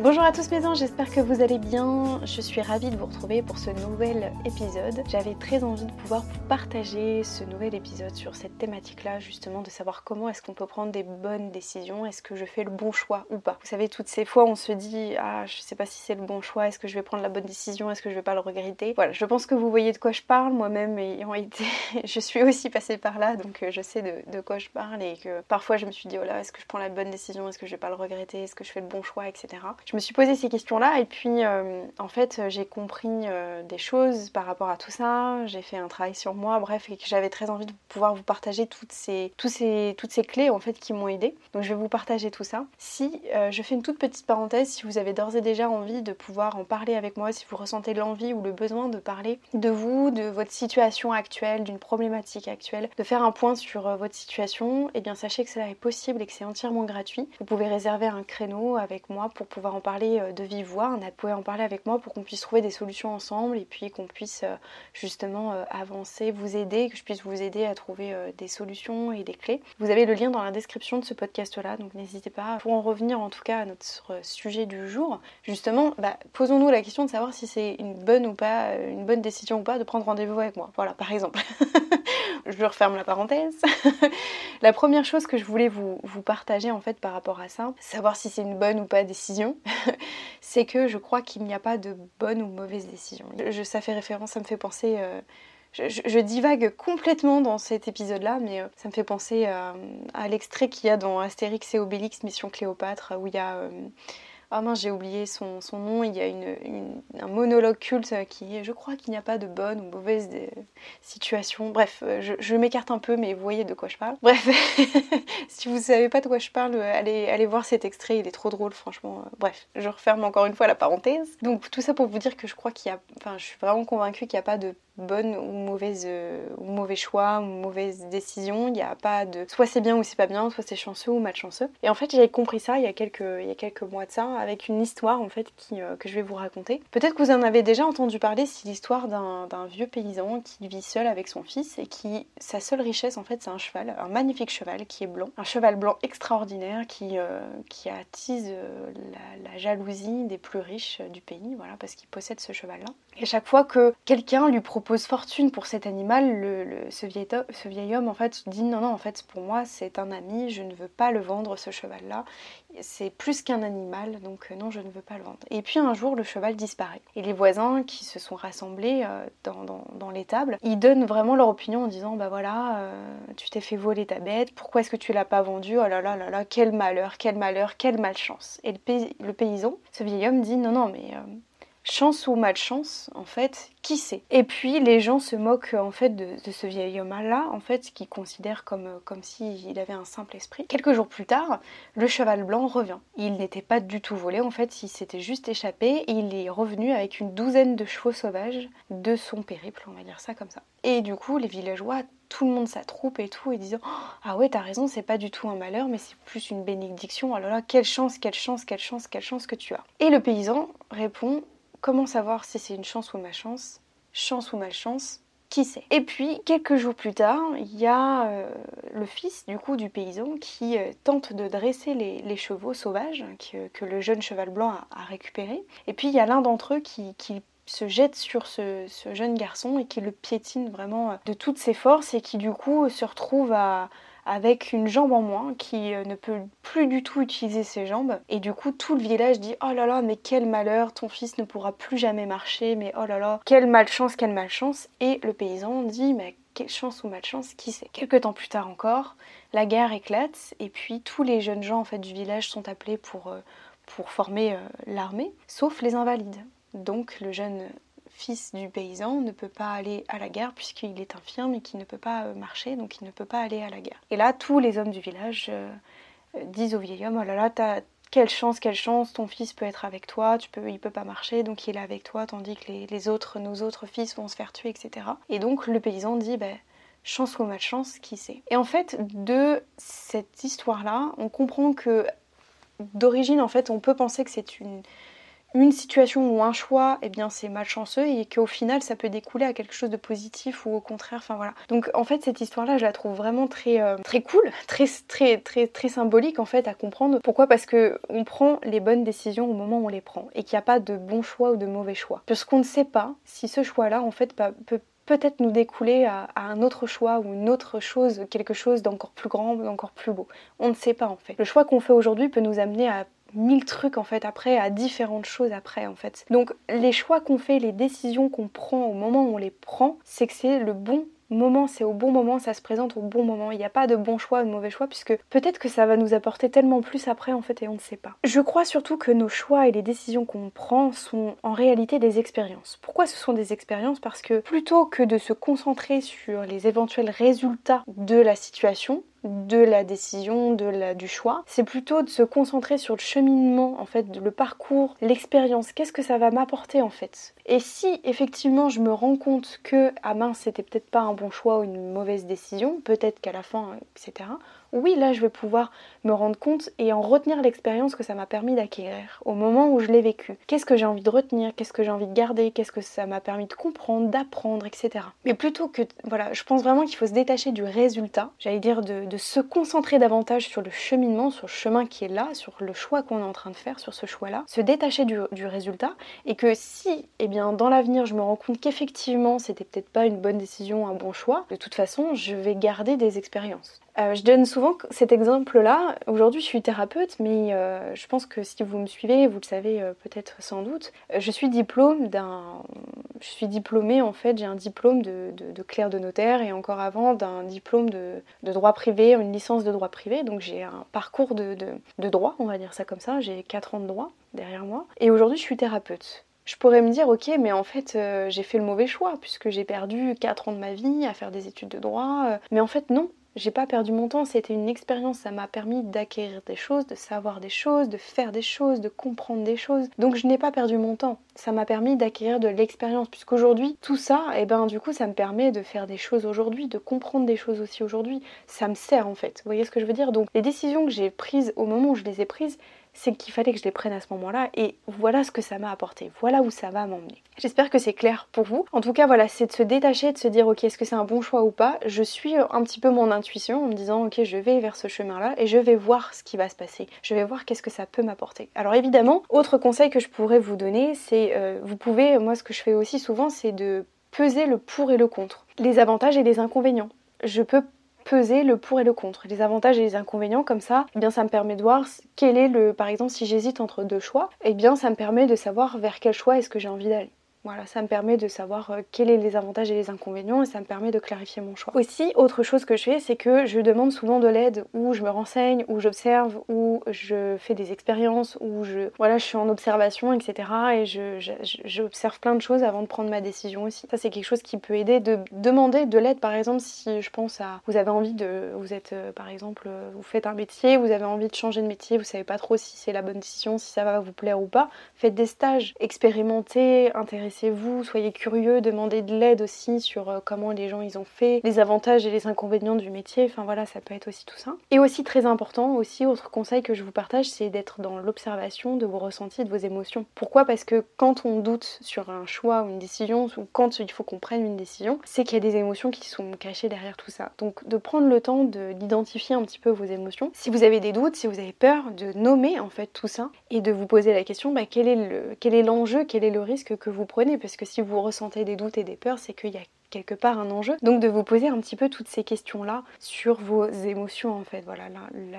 Bonjour à tous mes anges, j'espère que vous allez bien. Je suis ravie de vous retrouver pour ce nouvel épisode. J'avais très envie de pouvoir vous partager ce nouvel épisode sur cette thématique-là, justement de savoir comment est-ce qu'on peut prendre des bonnes décisions, est-ce que je fais le bon choix ou pas? Vous savez, toutes ces fois on se dit ah je sais pas si c'est le bon choix, est-ce que je vais prendre la bonne décision, est-ce que je vais pas le regretter. Voilà, je pense que vous voyez de quoi je parle, moi-même ayant été, je suis aussi passée par là, donc euh, je sais de, quoi je parle et que parfois je me suis dit oh là est-ce que je prends la bonne décision, est-ce que je vais pas le regretter, est-ce que je fais le bon choix, etc je me suis posé ces questions-là et puis euh, en fait j'ai compris euh, des choses par rapport à tout ça, j'ai fait un travail sur moi, bref, et que j'avais très envie de pouvoir vous partager toutes ces, ces, toutes ces clés en fait qui m'ont aidé. Donc je vais vous partager tout ça. Si euh, je fais une toute petite parenthèse, si vous avez d'ores et déjà envie de pouvoir en parler avec moi, si vous ressentez l'envie ou le besoin de parler de vous, de votre situation actuelle, d'une problématique actuelle, de faire un point sur votre situation, et eh bien sachez que cela est possible et que c'est entièrement gratuit. Vous pouvez réserver un créneau avec moi pour pouvoir parler euh, de vive voix, vous pouvez en parler avec moi pour qu'on puisse trouver des solutions ensemble et puis qu'on puisse euh, justement euh, avancer, vous aider, que je puisse vous aider à trouver des solutions et des clés. Vous avez le lien dans la description de ce podcast-là, donc n'hésitez pas. Pour en revenir en tout cas à notre sujet du jour, justement, bah, posons-nous la question de savoir si c'est une bonne ou pas, une bonne décision ou pas de prendre rendez-vous avec moi. Voilà, par exemple. je referme la parenthèse. la première chose que je voulais vous, vous, partager en fait par rapport à ça, savoir si c'est une bonne ou pas décision, c'est que je crois qu'il n'y a pas de bonne ou mauvaise décision. Ça fait référence, ça me fait penser... Euh, je, divague complètement dans cet épisode-là, mais euh, ça me fait penser à, à l'extrait qu'il y a dans Astérix et Obélix Mission Cléopâtre, où il y a euh, ah mince, j'ai oublié son, nom. Il y a une, un monologue culte qui est Je crois qu'il n'y a pas de bonne ou mauvaise euh, situation. Bref, euh, je, m'écarte un peu, mais vous voyez de quoi je parle. Bref, si vous ne savez pas de quoi je parle, euh, allez, allez voir cet extrait, il est trop drôle, franchement. Bref, je referme encore une fois la parenthèse. Donc, tout ça pour vous dire que je crois qu'il y a. Enfin, je suis vraiment convaincue qu'il n'y a pas de bonne ou mauvaise ou mauvais choix ou mauvaise décision. Il n'y a pas de soit c'est bien ou c'est pas bien, soit c'est chanceux ou malchanceux. Et en fait, j'avais compris ça il y a quelques, il y a quelques mois de ça avec une histoire en fait qui, euh, que je vais vous raconter. Peut-être que vous en avez déjà entendu parler, c'est l'histoire d'un vieux paysan qui vit seul avec son fils et qui, sa seule richesse en fait c'est un cheval, un magnifique cheval qui est blanc, un cheval blanc extraordinaire qui, euh, qui attise euh, la, jalousie des plus riches du pays, voilà, parce qu'il possède ce cheval-là. Et chaque fois que quelqu'un lui propose fortune pour cet animal, ce, vieil, homme en fait dit non non en fait pour moi c'est un ami, je ne veux pas le vendre ce cheval-là, c'est plus qu'un animal, donc euh, non, je ne veux pas le vendre. Et puis un jour, le cheval disparaît. Et les voisins qui se sont rassemblés euh, dans, l'étable, ils donnent vraiment leur opinion en disant Bah voilà, euh, tu t'es fait voler ta bête, pourquoi est-ce que tu l'as pas vendu Oh là là là là, quel malheur, quel malheur, quelle malchance. Et le paysan, ce vieil homme, dit Non, non, mais chance ou malchance, en fait, qui sait? Et puis les gens se moquent en fait de, ce vieil homme-là, en fait, qui considère comme, comme s'il avait un simple esprit. Quelques jours plus tard, le cheval blanc revient. Il n'était pas du tout volé, en fait, il s'était juste échappé et il est revenu avec une douzaine de chevaux sauvages de son périple, on va dire ça comme ça. Et du coup, les villageois tout le monde s'attroupe et tout, et disant Ah ouais, t'as raison, c'est pas du tout un malheur, mais c'est plus une bénédiction. Oh là là, quelle chance, quelle chance, quelle chance, quelle chance que tu as. Et le paysan répond Comment savoir si c'est une chance ou malchance Chance ou malchance qui sait Et puis, quelques jours plus tard, il y a euh, le fils du coup du paysan qui euh, tente de dresser les, chevaux sauvages que, le jeune cheval blanc a, récupéré. Et puis, il y a l'un d'entre eux qui, se jette sur ce, jeune garçon et qui le piétine vraiment de toutes ses forces et qui du coup se retrouve à, avec une jambe en moins, qui euh, ne peut plus du tout utiliser ses jambes. Et du coup, tout le village dit Oh là là, mais quel malheur, ton fils ne pourra plus jamais marcher, mais oh là là, quelle malchance, quelle malchance. Et le paysan dit Mais quelle chance ou malchance, qui sait Quelques temps plus tard encore, la guerre éclate, et puis tous les jeunes gens en fait, du village sont appelés pour, euh, pour former euh, l'armée, sauf les invalides. Donc le jeune fils du paysan ne peut pas aller à la guerre puisqu'il est infirme et qu'il ne peut pas euh, marcher, donc il ne peut pas aller à la guerre. Et là, tous les hommes du village euh, euh, disent au vieil homme, oh là là, t'as quelle chance, quelle chance, ton fils peut être avec toi, tu peux, il peut pas marcher, donc il est avec toi, tandis que les, autres, nos autres fils vont se faire tuer, etc. Et donc le paysan dit, ben, chance ou malchance, qui sait? Et en fait, de cette histoire-là, on comprend que d'origine, en fait, on peut penser que c'est une, une situation ou un choix, eh bien c'est malchanceux et qu'au final ça peut découler à quelque chose de positif ou au contraire, enfin voilà. Donc en fait cette histoire-là, je la trouve vraiment très euh, très cool, très très très très symbolique en fait à comprendre. Pourquoi? Parce que on prend les bonnes décisions au moment où on les prend et qu'il n'y a pas de bon choix ou de mauvais choix. Parce qu'on ne sait pas si ce choix-là en fait peut peut-être nous découler à, un autre choix ou une autre chose, quelque chose d'encore plus grand, d'encore plus beau. On ne sait pas en fait. Le choix qu'on fait aujourd'hui peut nous amener à mille trucs en fait après, à différentes choses après en fait. Donc les choix qu'on fait, les décisions qu'on prend au moment où on les prend, c'est que c'est le bon moment, c'est au bon moment, ça se présente au bon moment. Il n'y a pas de bon choix ou de mauvais choix puisque peut-être que ça va nous apporter tellement plus après en fait et on ne sait pas. Je crois surtout que nos choix et les décisions qu'on prend sont en réalité des expériences. Pourquoi ce sont des expériences? Parce que plutôt que de se concentrer sur les éventuels résultats de la situation, de la décision, de la, du choix. C'est plutôt de se concentrer sur le cheminement, en fait, le parcours, l'expérience. Qu'est-ce que ça va m'apporter, en fait? Et si, effectivement, je me rends compte que, ah mince, c'était peut-être pas un bon choix ou une mauvaise décision, peut-être qu'à la fin, etc oui, là, je vais pouvoir me rendre compte et en retenir l'expérience que ça m'a permis d'acquérir au moment où je l'ai vécu. Qu'est-ce que j'ai envie de retenir? Qu'est-ce que j'ai envie de garder? Qu'est-ce que ça m'a permis de comprendre, d'apprendre, etc. Mais plutôt que, voilà, je pense vraiment qu'il faut se détacher du résultat, j'allais dire de, se concentrer davantage sur le cheminement, sur le chemin qui est là, sur le choix qu'on est en train de faire, sur ce choix-là, se détacher du, résultat et que si, eh bien, dans l'avenir, je me rends compte qu'effectivement, c'était peut-être pas une bonne décision, un bon choix, de toute façon, je vais garder des expériences. Euh, je donne souvent cet exemple-là. Aujourd'hui, je suis thérapeute, mais euh, je pense que si vous me suivez, vous le savez euh, peut-être sans doute. je suis diplôme d'un, je suis diplômée en fait. J'ai un diplôme de, clerc de notaire et encore avant d'un diplôme de, droit privé, une licence de droit privé. Donc j'ai un parcours de, de droit, on va dire ça comme ça. J'ai 4 ans de droit derrière moi. Et aujourd'hui, je suis thérapeute je pourrais me dire, ok, mais en fait, j'ai fait le mauvais choix, puisque j'ai perdu 4 ans de ma vie à faire des études de droit. mais en fait, non, j'ai pas perdu mon temps, c'était une expérience, ça m'a permis d'acquérir des choses, de savoir des choses, de faire des choses, de comprendre des choses. Donc je n'ai pas perdu mon temps, ça m'a permis d'acquérir de l'expérience puisqu'aujourd'hui tout ça, eh ben du coup ça me permet de faire des choses aujourd'hui, de comprendre des choses aussi aujourd'hui. Ça me sert en fait. Vous voyez ce que je veux dire? Donc les décisions que j'ai prises au moment où je les ai prises, c'est qu'il fallait que je les prenne à ce moment-là et voilà ce que ça m'a apporté, voilà où ça va m'emmener. J'espère que c'est clair pour vous. En tout cas, voilà, c'est de se détacher, de se dire ok, est-ce que c'est un bon choix ou pas? Je suis un petit peu mon intuition en me disant ok, je vais vers ce chemin-là et je vais voir ce qui va se passer. Je vais voir qu'est-ce que ça peut m'apporter. Alors évidemment, autre conseil que je pourrais vous donner, c'est euh, vous pouvez, moi ce que je fais aussi souvent, c'est de peser le pour et le contre, les avantages et les inconvénients. Je peux peser le pour et le contre, les avantages et les inconvénients comme ça, eh bien ça me permet de voir quel est le par exemple si j'hésite entre deux choix, eh bien ça me permet de savoir vers quel choix est-ce que j'ai envie d'aller. Voilà, ça me permet de savoir euh, quels sont les avantages et les inconvénients et ça me permet de clarifier mon choix. Aussi, autre chose que je fais, c'est que je demande souvent de l'aide ou je me renseigne ou j'observe ou je fais des expériences ou je voilà, je suis en observation, etc. Et j'observe plein de choses avant de prendre ma décision aussi. Ça, c'est quelque chose qui peut aider de demander de l'aide. Par exemple, si je pense à vous avez envie de, vous êtes euh, par exemple, euh, vous faites un métier, vous avez envie de changer de métier, vous savez pas trop si c'est la bonne décision, si ça va vous plaire ou pas, faites des stages, expérimentez, intéressez soyez curieux, demandez de l'aide aussi sur euh, comment les gens ils ont fait, les avantages et les inconvénients du métier, enfin voilà, ça peut être aussi tout ça. Et aussi très important, aussi autre conseil que je vous partage, c'est d'être dans l'observation de vos ressentis, de vos émotions. Pourquoi? Parce que quand on doute sur un choix ou une décision, ou quand il faut qu'on prenne une décision, c'est qu'il y a des émotions qui sont cachées derrière tout ça. Donc de prendre le temps d'identifier un petit peu vos émotions. Si vous avez des doutes, si vous avez peur, de nommer en fait tout ça et de vous poser la question, bah, quel est l'enjeu, quel est le risque que vous prenez parce que si vous ressentez des doutes et des peurs, c'est qu'il y a quelque part un enjeu. Donc de vous poser un petit peu toutes ces questions-là sur vos émotions en fait. Voilà,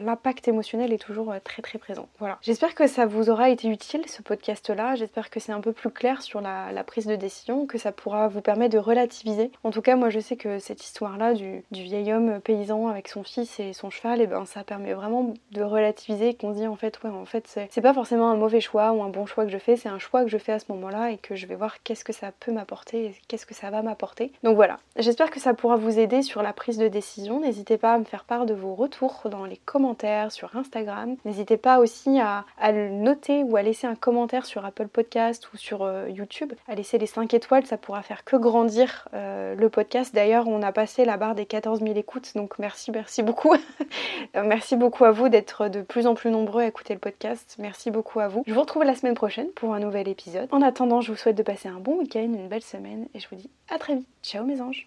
l'impact émotionnel est toujours euh, très très présent. Voilà. J'espère que ça vous aura été utile ce podcast-là. J'espère que c'est un peu plus clair sur la, prise de décision, que ça pourra vous permettre de relativiser. En tout cas, moi je sais que cette histoire-là du, vieil homme paysan avec son fils et son cheval, et eh ben ça permet vraiment de relativiser, qu'on se dit en fait ouais en fait c'est pas forcément un mauvais choix ou un bon choix que je fais, c'est un choix que je fais à ce moment-là et que je vais voir qu'est-ce que ça peut m'apporter et qu'est-ce que ça va m'apporter Donc voilà, j'espère que ça pourra vous aider sur la prise de décision. N'hésitez pas à me faire part de vos retours dans les commentaires sur Instagram. N'hésitez pas aussi à, le noter ou à laisser un commentaire sur Apple Podcast ou sur euh, YouTube. À laisser les 5 étoiles, ça pourra faire que grandir euh, le podcast. D'ailleurs, on a passé la barre des 14 000 écoutes, donc merci, merci beaucoup. merci beaucoup à vous d'être de plus en plus nombreux à écouter le podcast. Merci beaucoup à vous. Je vous retrouve la semaine prochaine pour un nouvel épisode. En attendant, je vous souhaite de passer un bon week-end, une belle semaine et je vous dis à très vite. Ciao mes anges